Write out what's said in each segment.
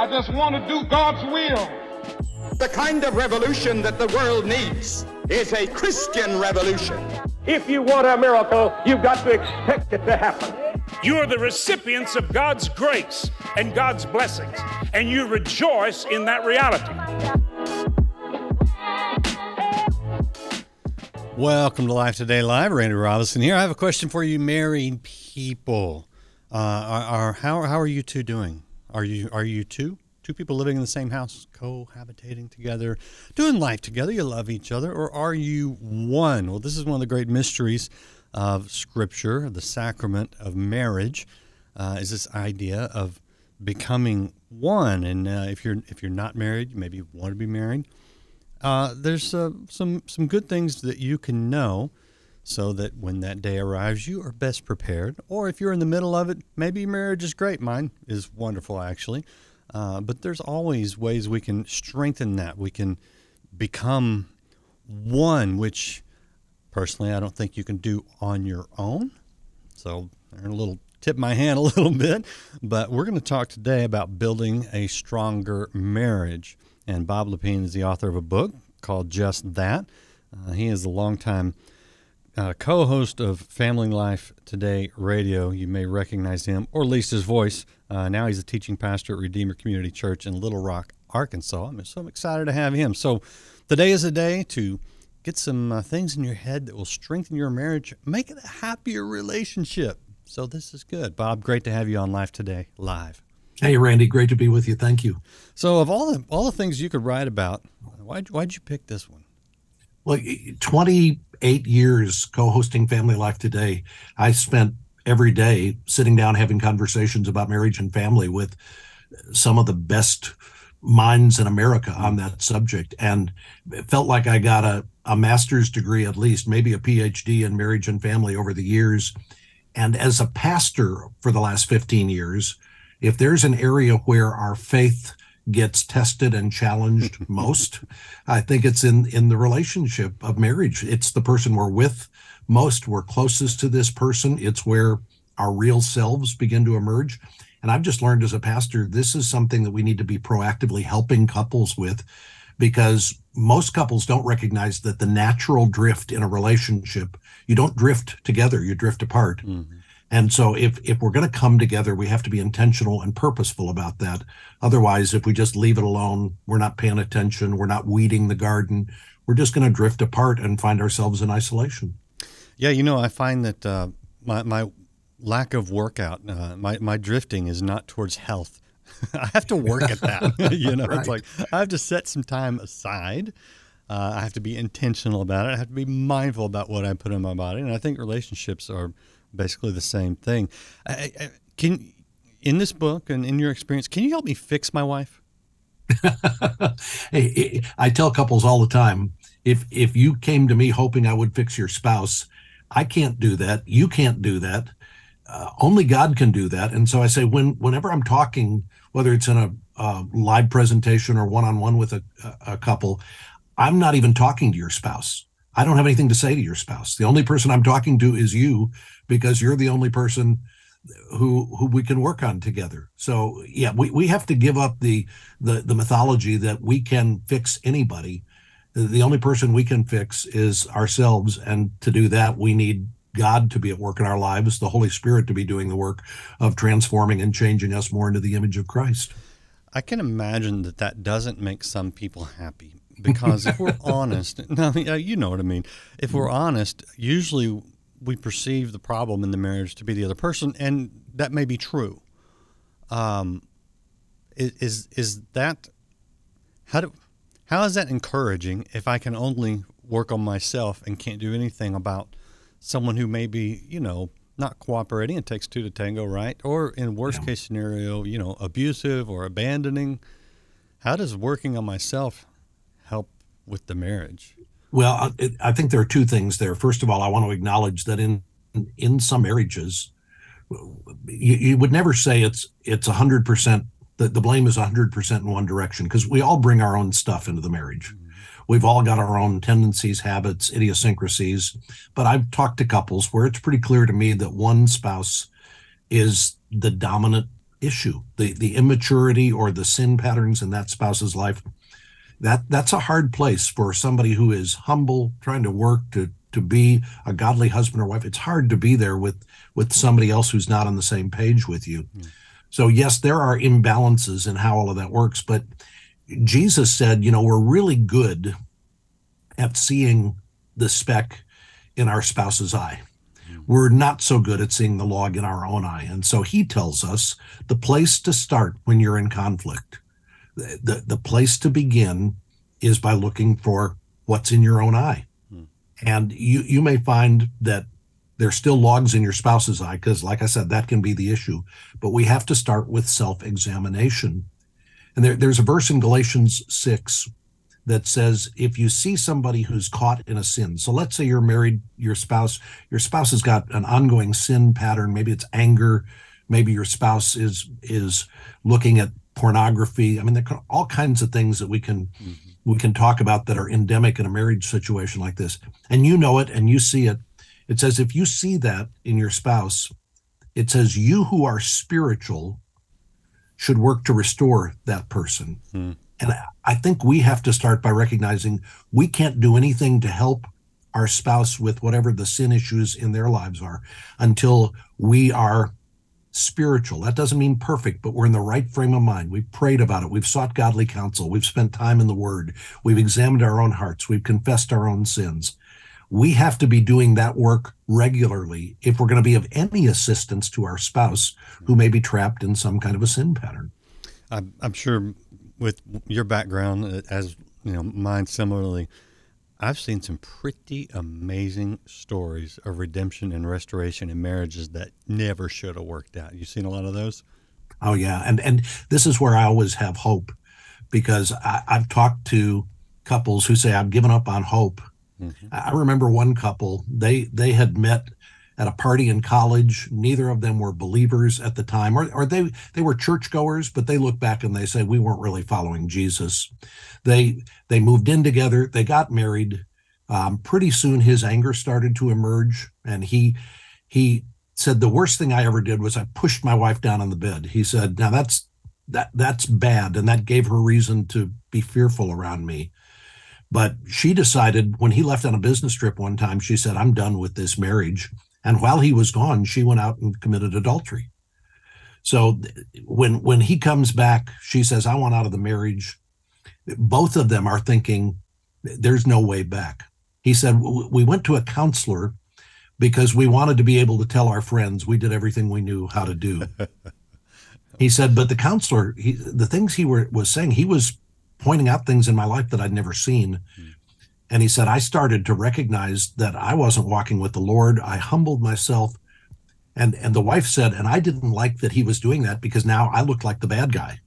I just want to do God's will. The kind of revolution that the world needs is a Christian revolution. If you want a miracle, you've got to expect it to happen. You are the recipients of God's grace and God's blessings, and you rejoice in that reality. Welcome to Life Today Live. Randy Robison here. I have a question for you, married people. Uh, are, are how how are you two doing? Are you are you two two people living in the same house, cohabitating together, doing life together? You love each other, or are you one? Well, this is one of the great mysteries of Scripture, the sacrament of marriage, uh, is this idea of becoming one. And uh, if you're if you're not married, maybe you want to be married. Uh, there's uh, some some good things that you can know, so that when that day arrives, you are best prepared. Or if you're in the middle of it, maybe marriage is great. Mine is wonderful, actually. Uh, but there's always ways we can strengthen that. We can become one, which personally I don't think you can do on your own. So a little tip my hand a little bit, but we're going to talk today about building a stronger marriage. And Bob Lepine is the author of a book called Just That. Uh, he is a longtime uh, co host of Family Life Today Radio. You may recognize him, or at least his voice. Uh, now he's a teaching pastor at Redeemer Community Church in Little Rock, Arkansas. I'm so excited to have him. So today is a day to get some uh, things in your head that will strengthen your marriage, make it a happier relationship. So this is good. Bob, great to have you on Life Today Live. Hey, Randy, great to be with you. Thank you. So, of all the all the things you could write about, why why'd you pick this one? Well, 28 years co-hosting Family Life Today, I spent every day sitting down having conversations about marriage and family with some of the best minds in America on that subject, and it felt like I got a a master's degree at least, maybe a PhD in marriage and family over the years. And as a pastor for the last 15 years, if there's an area where our faith gets tested and challenged most, I think it's in in the relationship of marriage. It's the person we're with most, we're closest to this person. It's where our real selves begin to emerge. And I've just learned as a pastor, this is something that we need to be proactively helping couples with because most couples don't recognize that the natural drift in a relationship, you don't drift together, you drift apart. Mm-hmm. And so if if we're going to come together, we have to be intentional and purposeful about that. Otherwise, if we just leave it alone, we're not paying attention, we're not weeding the garden, we're just going to drift apart and find ourselves in isolation. Yeah, you know, I find that uh, my my lack of workout, uh, my my drifting is not towards health. I have to work at that. you know, right. it's like I have to set some time aside. Uh, I have to be intentional about it. I have to be mindful about what I put in my body, and I think relationships are basically the same thing. I, I, can in this book and in your experience, can you help me fix my wife? hey, I tell couples all the time if if you came to me hoping I would fix your spouse, I can't do that. You can't do that. Uh, only God can do that. And so I say when whenever I'm talking, whether it's in a, live presentation or one on one with a, a couple, I'm not even talking to your spouse. I don't have anything to say to your spouse. The only person I'm talking to is you because you're the only person who who we can work on together. So yeah, we, we have to give up the the the mythology that we can fix anybody. The only person we can fix is ourselves, and to do that, we need God to be at work in our lives, the Holy Spirit to be doing the work of transforming and changing us more into the image of Christ. I can imagine that that doesn't make some people happy because if we're honest, no, you know what I mean. If we're honest, usually we perceive the problem in the marriage to be the other person, and that may be true. Um, is is that how do how is that encouraging if I can only work on myself and can't do anything about someone who may be you know not cooperating? It takes two to tango, right? Or in worst yeah. case scenario, you know, abusive or abandoning. How does working on myself with the marriage? Well, I, I think there are two things there. First of all, I want to acknowledge that in in some marriages, you, you would never say it's it's a hundred percent that the blame is a hundred percent in one direction because we all bring our own stuff into the marriage. Mm-hmm. We've all got our own tendencies, habits, idiosyncrasies. But I've talked to couples where it's pretty clear to me that one spouse is the dominant issue the the immaturity or the sin patterns in that spouse's life that that's a hard place for somebody who is humble trying to work to to be a godly husband or wife. It's hard to be there with with somebody else who's not on the same page with you. Mm. so yes there are imbalances in how all of that works but jesus said you know we're really good at seeing the speck in our spouse's eye. We're not so good at seeing the log in our own eye. And so he tells us the place to start when you're in conflict, the, the, place to begin is by looking for what's in your own eye. Hmm. And you, you may find that there's still logs in your spouse's eye, because, like I said, that can be the issue. But we have to start with self examination. And there, there's a verse in Galatians 6 that says if you see somebody who's caught in a sin so let's say you're married your spouse your spouse has got an ongoing sin pattern maybe it's anger maybe your spouse is is looking at pornography i mean there are all kinds of things that we can mm-hmm. we can talk about that are endemic in a marriage situation like this and you know it and you see it it says if you see that in your spouse it says you who are spiritual should work to restore that person mm. And I think we have to start by recognizing we can't do anything to help our spouse with whatever the sin issues in their lives are until we are spiritual. That doesn't mean perfect, but we're in the right frame of mind. We've prayed about it. We've sought godly counsel. We've spent time in the word. We've examined our own hearts. We've confessed our own sins. We have to be doing that work regularly if we're going to be of any assistance to our spouse who may be trapped in some kind of a sin pattern. I'm, I'm sure with your background uh, as you know mine similarly i've seen some pretty amazing stories of redemption and restoration in marriages that never should have worked out. You've seen a lot of those? Oh yeah. And and this is where i always have hope because I, i've talked to couples who say i've given up on hope. Mm-hmm. i remember one couple they they had met at a party in college. Neither of them were believers at the time, or, or they they were churchgoers, but they look back and they say we weren't really following Jesus. They they moved in together. They got married. Um, pretty soon, his anger started to emerge, and he he said the worst thing I ever did was I pushed my wife down on the bed. He said, "Now that's that that's bad," and that gave her reason to be fearful around me. But she decided when he left on a business trip one time, she said, I'm done with this marriage. And while he was gone, she went out and committed adultery. So when when he comes back, she says, "I want out of the marriage." Both of them are thinking, "There's no way back." He said, "We went to a counselor because we wanted to be able to tell our friends we did everything we knew how to do." he said, "But the counselor, he, the things he were, was saying, he was pointing out things in my life that I'd never seen." Hmm. And he said, I started to recognize that I wasn't walking with the Lord. I humbled myself. And, and the wife said, and I didn't like that he was doing that because now I looked like the bad guy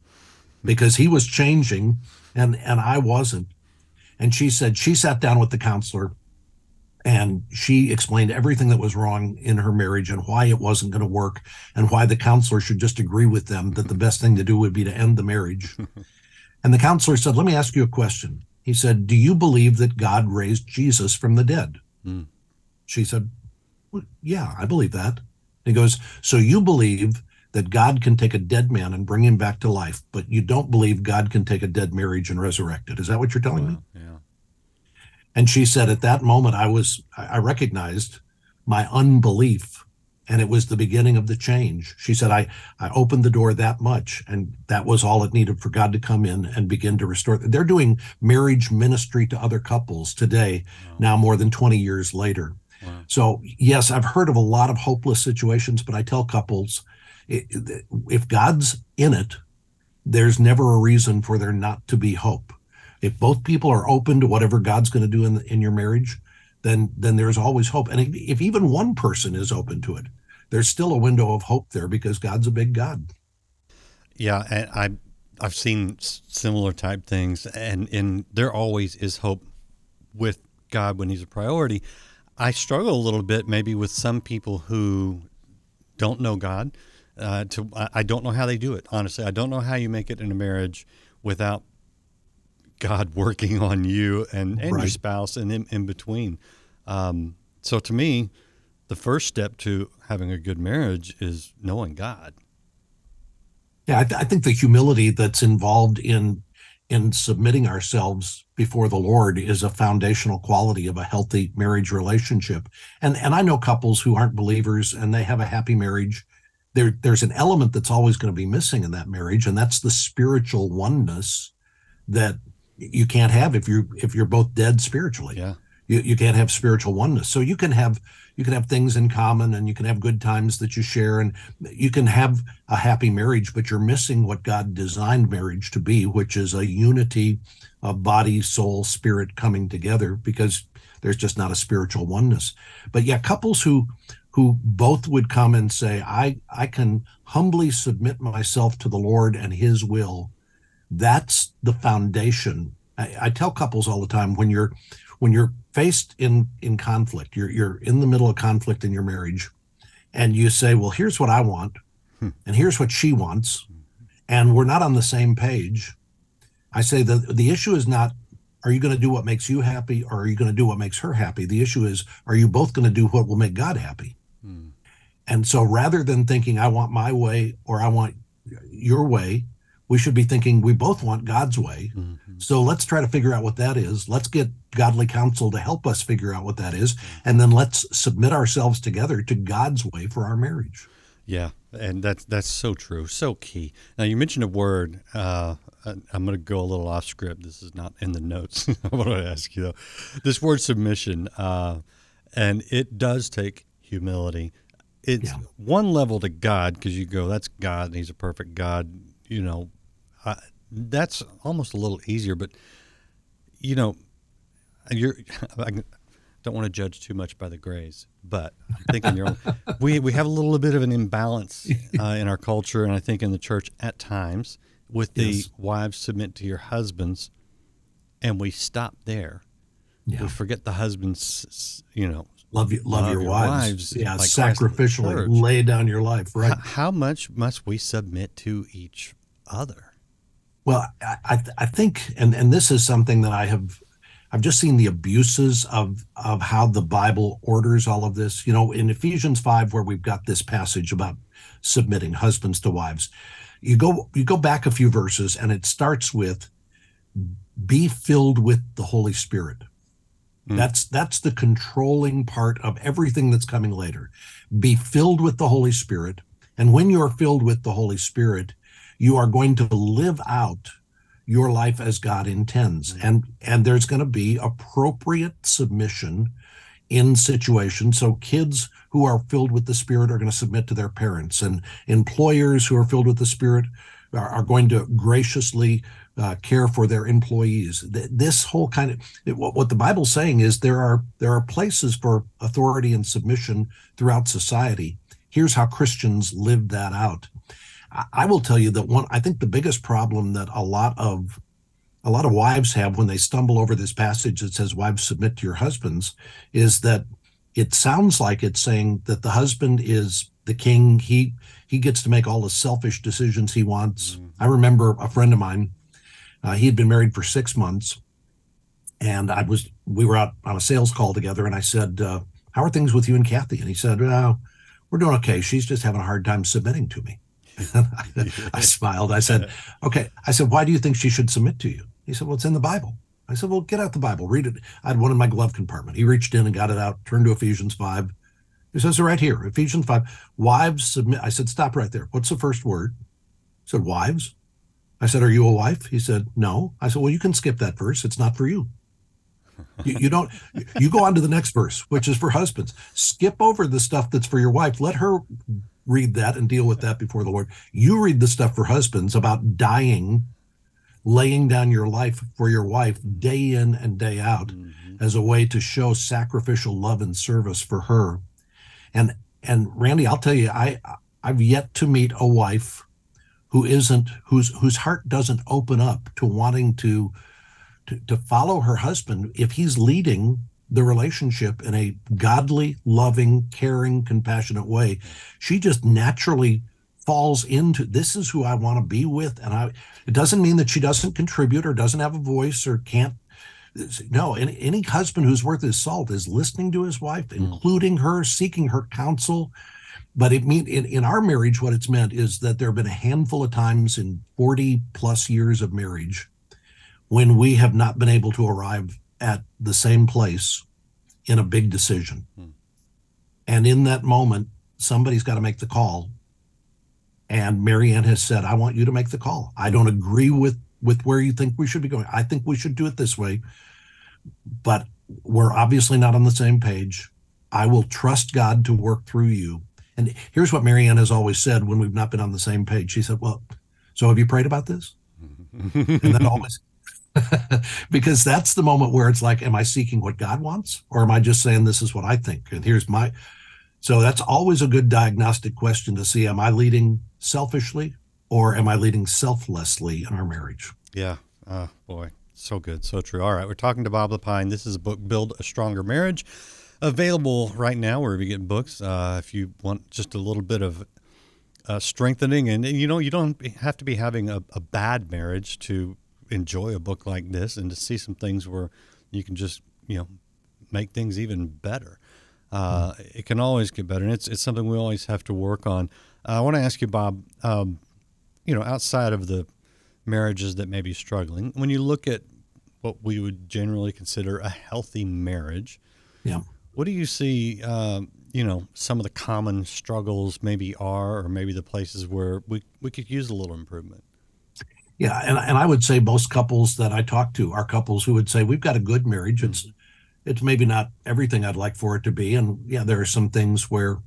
because he was changing and, and I wasn't. And she said, she sat down with the counselor and she explained everything that was wrong in her marriage and why it wasn't going to work and why the counselor should just agree with them that the best thing to do would be to end the marriage. and the counselor said, Let me ask you a question. He said, Do you believe that God raised Jesus from the dead? Mm. She said, well, Yeah, I believe that. He goes, So you believe that God can take a dead man and bring him back to life, but you don't believe God can take a dead marriage and resurrect it. Is that what you're telling me? Yeah. And she said, At that moment, I was, I recognized my unbelief and it was the beginning of the change she said i i opened the door that much and that was all it needed for god to come in and begin to restore they're doing marriage ministry to other couples today wow. now more than 20 years later wow. so yes i've heard of a lot of hopeless situations but i tell couples if god's in it there's never a reason for there not to be hope if both people are open to whatever god's going to do in, in your marriage then then there's always hope. And if, if even one person is open to it, there's still a window of hope there because God's a big God. Yeah, and I I've seen similar type things, and and there always is hope with God when He's a priority. I struggle a little bit maybe with some people who don't know God. Uh, to I don't know how they do it. Honestly, I don't know how you make it in a marriage without God working on you and, and right. your spouse and in, in between. Um, so to me, the first step to having a good marriage is knowing God. Yeah, I, th- I think the humility that's involved in in submitting ourselves before the Lord is a foundational quality of a healthy marriage relationship. And and I know couples who aren't believers and they have a happy marriage. There there's an element that's always going to be missing in that marriage, and that's the spiritual oneness that you can't have if you if you're both dead spiritually. Yeah. You, you can't have spiritual oneness. So you can have you can have things in common and you can have good times that you share and you can have a happy marriage, but you're missing what God designed marriage to be, which is a unity of body, soul, spirit coming together because there's just not a spiritual oneness. But yeah, couples who who both would come and say, I I can humbly submit myself to the Lord and his will. That's the foundation. I, I tell couples all the time when you're when you're faced in in conflict you're you're in the middle of conflict in your marriage and you say well here's what i want hmm. and here's what she wants and we're not on the same page i say the the issue is not are you going to do what makes you happy or are you going to do what makes her happy the issue is are you both going to do what will make god happy hmm. and so rather than thinking i want my way or i want your way we should be thinking we both want God's way. Mm-hmm. So let's try to figure out what that is. Let's get godly counsel to help us figure out what that is. And then let's submit ourselves together to God's way for our marriage. Yeah. And that's, that's so true. So key. Now, you mentioned a word. Uh, I'm going to go a little off script. This is not in the notes. I want to ask you, though. This word submission, uh, and it does take humility. It's yeah. one level to God because you go, that's God, and He's a perfect God. You know, uh, that's almost a little easier, but you know, you're. I don't want to judge too much by the grays, but I'm thinking you're. we we have a little bit of an imbalance uh, in our culture, and I think in the church at times with the yes. wives submit to your husbands, and we stop there. Yeah. We forget the husbands, you know, love you, love, love your, your, wives. wives yeah, like sacrificially lay down your life. Right. How, how much must we submit to each other? Well, I, I think, and, and this is something that I have, I've just seen the abuses of of how the Bible orders all of this. You know, in Ephesians five, where we've got this passage about submitting husbands to wives, you go you go back a few verses, and it starts with, "Be filled with the Holy Spirit." Mm. That's that's the controlling part of everything that's coming later. Be filled with the Holy Spirit, and when you're filled with the Holy Spirit, you are going to live out your life as God intends. Mm-hmm. And and there's going to be appropriate submission in situations. So kids who are filled with the Spirit are going to submit to their parents, and employers who are filled with the Spirit are, are going to graciously uh, care for their employees. This whole kind of what, what the Bible's saying is there are there are places for authority and submission throughout society. Here's how Christians live that out. I will tell you that one, I think the biggest problem that a lot of a lot of wives have when they stumble over this passage that says wives submit to your husbands is that it sounds like it's saying that the husband is the king. He he gets to make all the selfish decisions he wants. Mm-hmm. i remember a friend of mine uh, he had been married for six months and i was we were out on a sales call together and i said uh, how are things with you and kathy? And he said oh, we're doing okay. She's just having a hard time submitting to me I smiled. I said, okay. I said, why do you think she should submit to you? He said, well, it's in the Bible. I said, well, get out the Bible, read it. I had one in my glove compartment. He reached in and got it out, turned to Ephesians 5. He says, right here, Ephesians 5, wives submit. I said, stop right there. What's the first word? He said, wives. I said, are you a wife? He said, no. I said, well, you can skip that verse. It's not for you. You, you, don't you go on to the next verse which is for husbands skip over the stuff that's for your wife let her read that and deal with that before the Lord. You read the stuff for husbands about dying, laying down your life for your wife day in and day out mm-hmm. as a way to show sacrificial love and service for her. And and Randy, I'll tell you, I I've yet to meet a wife who isn't whose whose heart doesn't open up to wanting to to, to follow her husband if he's leading the relationship in a godly, loving, caring, compassionate way. She just naturally falls into this is who I want to be with. And I it doesn't mean that she doesn't contribute or doesn't have a voice or can't no, any, any husband who's worth his salt is listening to his wife, mm. including her, seeking her counsel. but it mean in, in our marriage, what it's meant is that there have been a handful of times in 40 plus years of marriage when we have not been able to arrive at the same place in a big decision. Hmm. And in that moment, somebody's got to make the call. And Marianne has said, I want you to make the call. I don't agree with with where you think we should be going. I think we should do it this way. But we're obviously not on the same page. I will trust God to work through you. And here's what Marianne has always said when we've not been on the same page. She said, Well, so have you prayed about this? and then always because that's the moment where it's like, am I seeking what God wants? Or am I just saying this is what I think? And here's my so that's always a good diagnostic question to see am I leading selfishly or am I leading selflessly in our marriage? Yeah. Oh, boy. So good. So true. All right. We're talking to Bob Lepine. This is a book, Build a Stronger Marriage, available right now wherever you get books. Uh, if you want just a little bit of uh, strengthening, and you know, you don't have to be having a, a bad marriage to enjoy a book like this and to see some things where you can just, you know, make things even better. Uh, mm. It can always get better, and it's it's something we always have to work on. Uh, I want to ask you, Bob. Um, you know, outside of the marriages that may be struggling, when you look at what we would generally consider a healthy marriage, yeah, what do you see? Uh, you know, some of the common struggles maybe are, or maybe the places where we we could use a little improvement. Yeah, and and I would say most couples that I talk to are couples who would say we've got a good marriage. It's it's maybe not everything I'd like for it to be, and yeah, there are some things where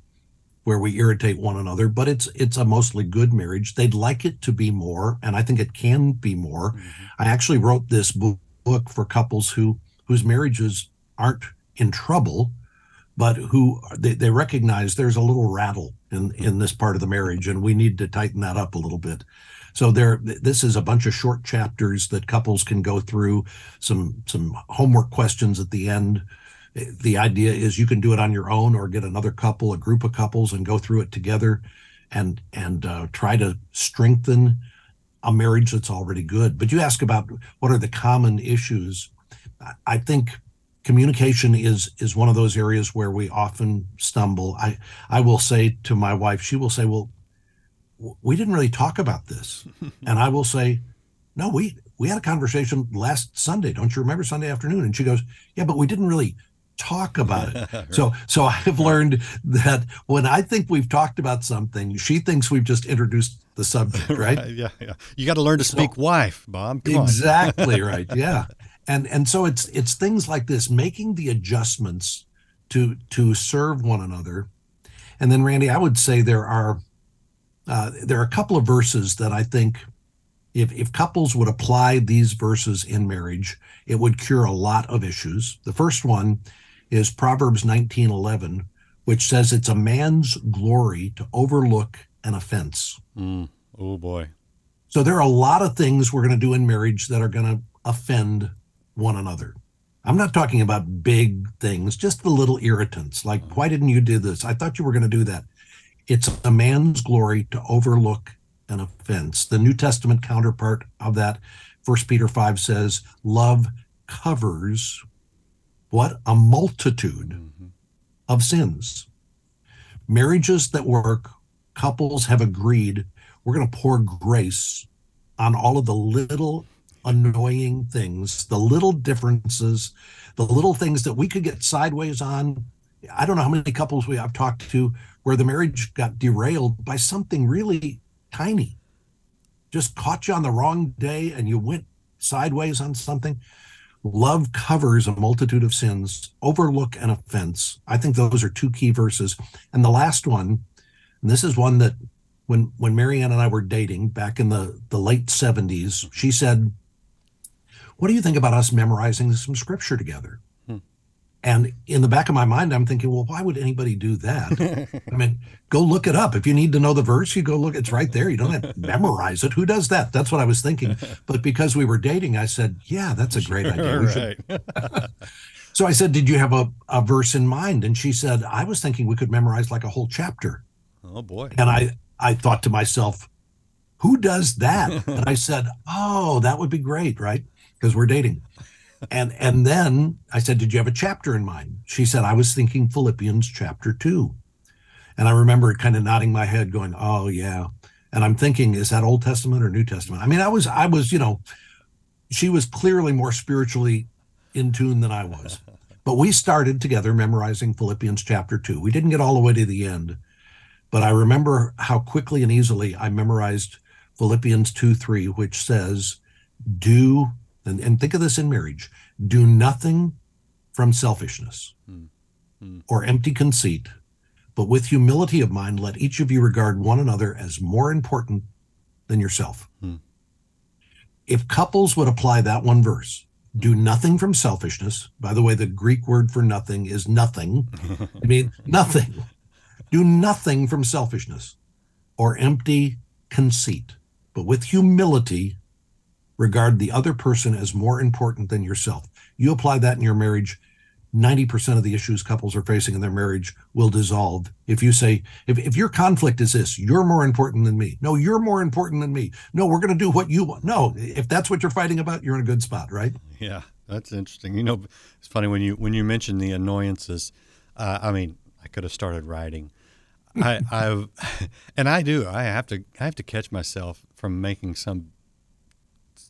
where we irritate one another, but it's it's a mostly good marriage. They'd like it to be more, and I think it can be more. Mm-hmm. I actually wrote this book for couples who whose marriages aren't in trouble, but who they, they recognize there's a little rattle in in this part of the marriage, and we need to tighten that up a little bit. So there, this is a bunch of short chapters that couples can go through. Some some homework questions at the end. The idea is you can do it on your own or get another couple a group of couples and go through it together and and uh, try to strengthen a marriage that's already good. But you ask about what are the common issues. I think communication is is one of those areas where we often stumble. I i will say to my wife she will say well we didn't really talk about this and i will say no we we had a conversation last sunday don't you remember sunday afternoon and she goes yeah but we didn't really talk about it. right. So so I've learned that when I think we've talked about something, she thinks we've just introduced the subject, right? right yeah, yeah. You got to learn to speak so, wife, Bob. Come exactly right. Yeah. And and so it's it's things like this, making the adjustments to to serve one another. And then Randy, I would say there are uh, there are a couple of verses that I think if, if couples would apply these verses in marriage, it would cure a lot of issues. The first one is Proverbs 19:11, which says it's a man's glory to overlook an offense. Mm. Oh boy. So there are a lot of things we're going to do in marriage that are going to offend one another. I'm not talking about big things, just the little irritants like mm. why didn't you do this? I thought you were going to do that. It's a man's glory to overlook an offense. The New Testament counterpart of that, First Peter 5 says, love covers what? A multitude mm-hmm. of sins. Marriages that work, couples have agreed we're going to pour grace on all of the little annoying things, the little differences, the little things that we could get sideways on. I don't know how many couples we have talked to where the marriage got derailed by something really tiny. Just caught you on the wrong day and you went sideways on something. Love covers a multitude of sins, overlook an offense. I think those are two key verses. And the last one, and this is one that when when Marianne and I were dating back in the, the late 70s, she said, What do you think about us memorizing some scripture together? And in the back of my mind, I'm thinking, well, why would anybody do that? I mean, go look it up. If you need to know the verse, you go look. It's right there. You don't have to memorize it. Who does that? That's what I was thinking. But because we were dating, I said, yeah, that's a great idea. Right. so I said, did you have a, a verse in mind? And she said, I was thinking we could memorize like a whole chapter. Oh boy. And I, I thought to myself, who does that? and I said, oh, that would be great, right? Because we're dating and and then I said, "Did you have a chapter in mind?" She said, "I was thinking Philippians chapter 2." And I remember kind of nodding my head, going, "Oh yeah." And I'm thinking, is that Old Testament or New Testament? I mean, I was, I was, you know, she was clearly more spiritually in tune than I was. But we started together memorizing Philippians chapter two. We didn't get all the way to the end, but I remember how quickly and easily I memorized Philippians 2 3, which says, Do, and, and think of this in marriage, do nothing from selfishness hmm. or empty conceit, but with humility of mind, let each of you regard one another as more important than yourself. Hmm. If couples would apply that one verse, do nothing from selfishness. By the way, the Greek word for nothing is nothing. I mean, nothing. Do nothing from selfishness or empty conceit, but with humility, regard the other person as more important than yourself. You apply that in your marriage, 90% of the issues couples are facing in their marriage will dissolve. If you say, if, if your conflict is this, you're more important than me. No, you're more important than me. No, we're going to do what you want. No, if that's what you're fighting about, you're in a good spot, right? Yeah, that's interesting. You know, it's funny when you when you mention the annoyances. Uh, I mean, I could have started writing. I, I've, and I do. I have to. I have to catch myself from making some,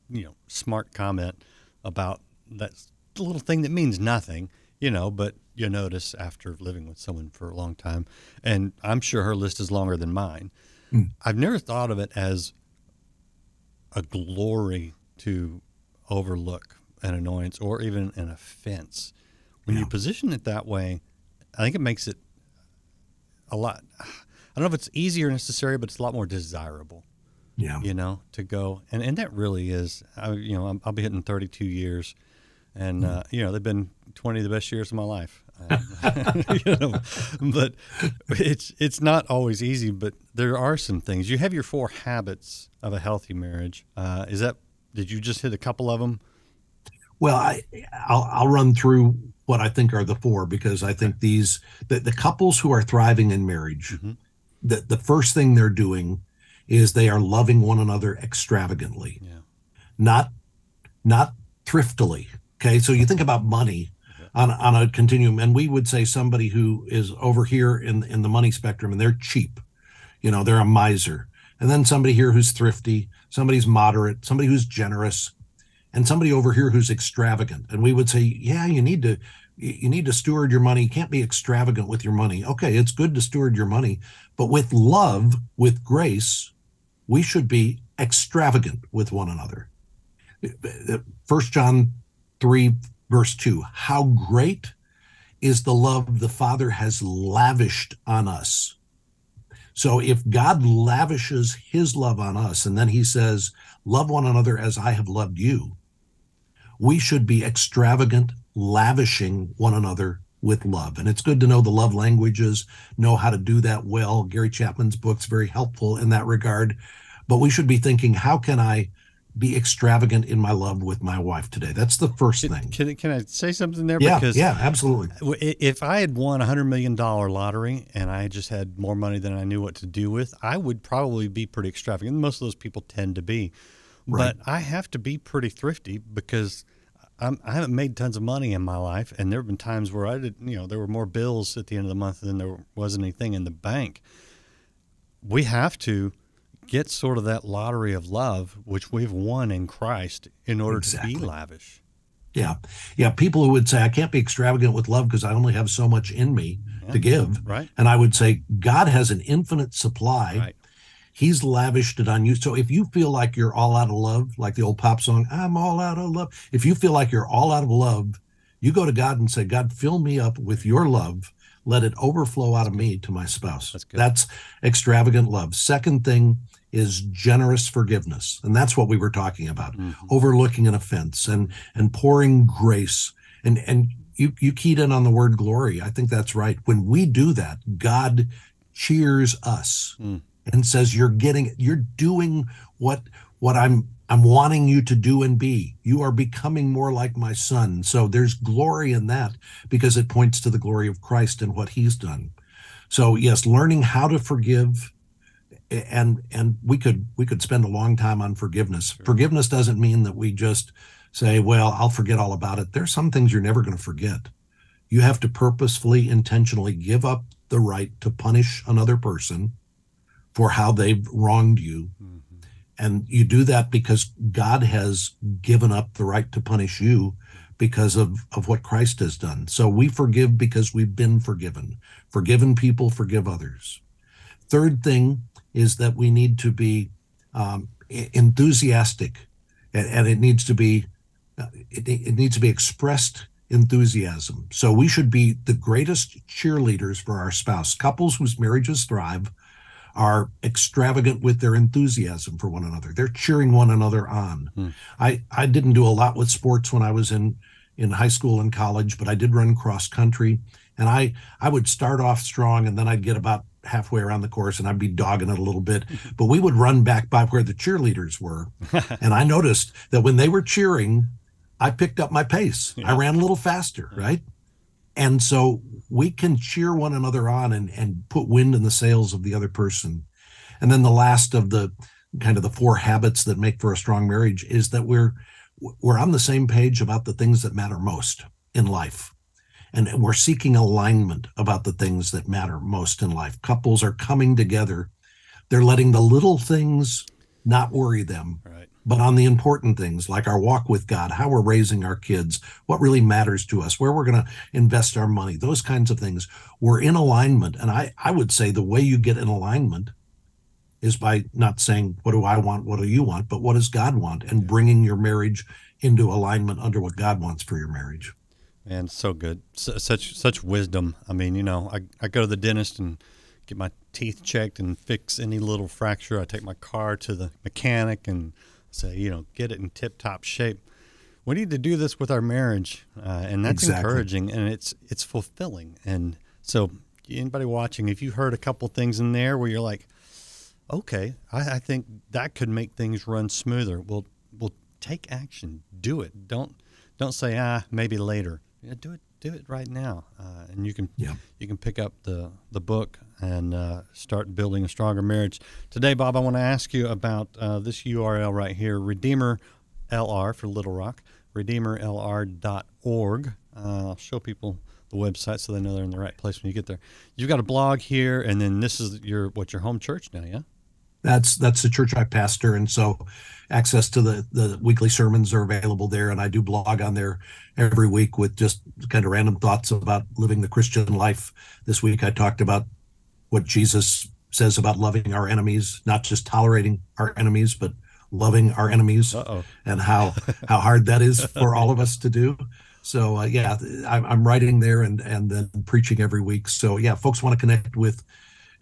you know, smart comment about that little thing that means nothing. You know, but you notice after living with someone for a long time, and I'm sure her list is longer than mine. Hmm. I've never thought of it as a glory to overlook an annoyance or even an offense. When you position it that way, I think it makes it a lot. I don't know if it's easier necessarily, but it's a lot more desirable. Yeah. You know, to go and and that really is. I, you know, I'm, I'll be hitting 32 years, and uh, you know they've been 20 of the best years of my life. Um, you know, but it's it's not always easy. But there are some things. You have your four habits of a healthy marriage. Uh, is that? Did you just hit a couple of them? Well, I, I'll, I'll run through what I think are the four because I think these the, the couples who are thriving in marriage, the the first thing they're doing is they are loving one another extravagantly, Yeah. not not thriftily. Okay, so you think about money on on a continuum, and we would say somebody who is over here in in the money spectrum and they're cheap, you know, they're a miser, and then somebody here who's thrifty, somebody's moderate, somebody who's generous, and somebody over here who's extravagant. And we would say yeah you need to you need to steward your money. You can't be extravagant with your money. Okay it's good to steward your money but with love with grace we should be extravagant with one another. First john 3 verse 2 how great is the love the father has lavished on us. So if god lavishes his love on us and then he says love one another as i have loved you we should be extravagant, lavishing one another with love. And it's good to know the love languages, know how to do that well. Gary Chapman's book's very helpful in that regard. But we should be thinking, how can I be extravagant in my love with my wife today? That's the first Can, thing. can, can I say something there? Yeah, because yeah, absolutely. if I had won a hundred million dollar lottery and I just had more money than I knew what to do with, I would probably be pretty extravagant. Most of those people tend to be, but I have to be pretty thrifty because I'm, I haven't made tons of money in my life, and there have been times where I didn't. You know, there were more bills at the end of the month than there was anything in the bank. We have to get sort of that lottery of love, which we've won in Christ, in order to be lavish. Yeah. Yeah. People who would say, I can't be extravagant with love because I only have so much in me to give. Right. And I would say, God has an infinite supply. Right. He's lavished it on you. So if you feel like you're all out of love, like the old pop song, I'm all out of love. If you feel like you're all out of love, you go to God and say, God, fill me up with your love. Let it overflow out of me to my spouse. That's good. That's extravagant love. Second thing is generous forgiveness. And that's what we were talking about. Mm-hmm. Overlooking an offense and and pouring grace. And and you you keyed in on the word glory. I think that's right. When we do that, God cheers us Mm. And says you're getting you're doing what what I'm I'm wanting you to do and be. You are becoming more like my son. So there's glory in that because it points to the glory of Christ and what he's done. So yes, learning how to forgive and and we could we could spend a long time on forgiveness. Forgiveness doesn't mean that we just say, well, I'll forget all about it. There's some things you're never going to forget. You have to purposefully, intentionally give up the right to punish another person for how they've wronged you. Mm-hmm. And you do that because God has given up the right to punish you because of, of what Christ has done. So we forgive because we've been forgiven. Forgiven people forgive others. Third thing is that we need to be um, enthusiastic, and, and, it needs to be uh, it, it needs to be expressed enthusiasm. So we should be the greatest cheerleaders for our spouse. Couples whose marriages thrive are extravagant with their enthusiasm for one another. They're cheering one another on. Hmm. I I didn't do a lot with sports when I was in in high school and college, but I did run cross country, and I I would start off strong, and then I'd get about halfway around the course and I'd be dogging it a little bit. But we would run back by where the cheerleaders were. and I noticed that when they were cheering, I picked up my pace. Yeah. I ran a little faster, right? And so we can cheer one another on and, and put wind in the sails of the other person. And then the last of the kind of the four habits that make for a strong marriage is that we're we're on the same page about the things that matter most in life. And we're seeking alignment about the things that matter most in life. Couples are coming together. They're letting the little things not worry them. Right but on the important things like our walk with God, how we're raising our kids, what really matters to us, where we're going to invest our money, those kinds of things, we're in alignment. And I, I would say the way you get in alignment is by not saying, what do I want? What do you want? But what does God want? And bringing your marriage into alignment under what God wants for your marriage. And so good. such, such wisdom. I mean, you know, I, I go to the dentist and get my teeth checked and fix any little fracture. I take my car to the mechanic and say, you know, get it in tip top shape. We need to do this with our marriage, uh, and that's exactly. encouraging and it's it's fulfilling. And so, anybody watching, if you heard a couple things in there where you're like, okay, I, I think that could make things run smoother. Well, we'll take action. Do it. Don't don't say ah maybe later. Yeah, do it do it right now, uh, and you can yeah. you can pick up the the book and uh, start building a stronger marriage. Today, Bob, I want to ask you about uh, this URL right here, Redeemer LR for Little Rock, redeemerlr.org. Uh, I'll show people the website so they know they're in the right place when you get there. You've got a blog here, and then this is your what your home church now, yeah? That's that's the church I pastor, and so access to the the weekly sermons are available there, and I do blog on there every week with just kind of random thoughts about living the Christian life. This week I talked about what Jesus says about loving our enemies, not just tolerating our enemies, but loving our enemies, Uh-oh. and how how hard that is for all of us to do. So uh, yeah, I'm, I'm, writing there and and then preaching every week. So yeah, folks want to connect with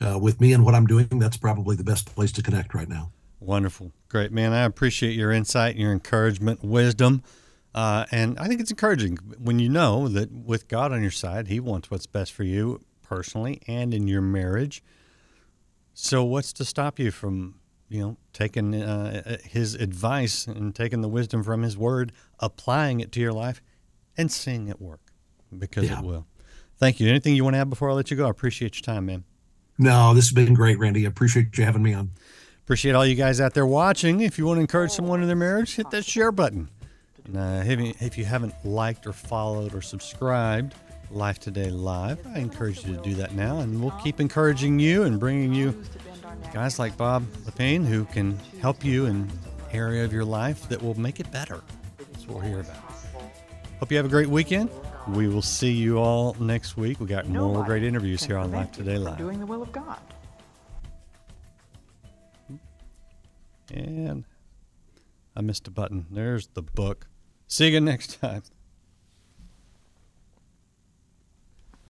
uh, with me and what I'm doing. That's probably the best place to connect right now. Wonderful, great man. I appreciate your insight, your encouragement, wisdom. Uh, and I think it's encouraging when you know that with God on your side, He wants what's best for you personally and in your marriage. So, what's to stop you from, you know, taking uh, his advice and taking the wisdom from his word, applying it to your life, and seeing it work? Because yeah. it will. Thank you. Anything you want to add before I let you go? I appreciate your time, man. No, this has been great, Randy. I appreciate you having me on. Appreciate all you guys out there watching. If you want to encourage someone in their marriage, hit that share button. And, uh, if, you, haven't liked or followed or subscribed, Life Today Live. I encourage you to do that now, and we'll keep encouraging you and bringing you guys like Bob Lepine who can help you in area of your life that will make it better. That's what we're here about. Hope you have a great weekend. We will see you all next week. We got more great interviews here on Life Today Live. Doing the will of God. And I missed a button. There's the book. See you again next time.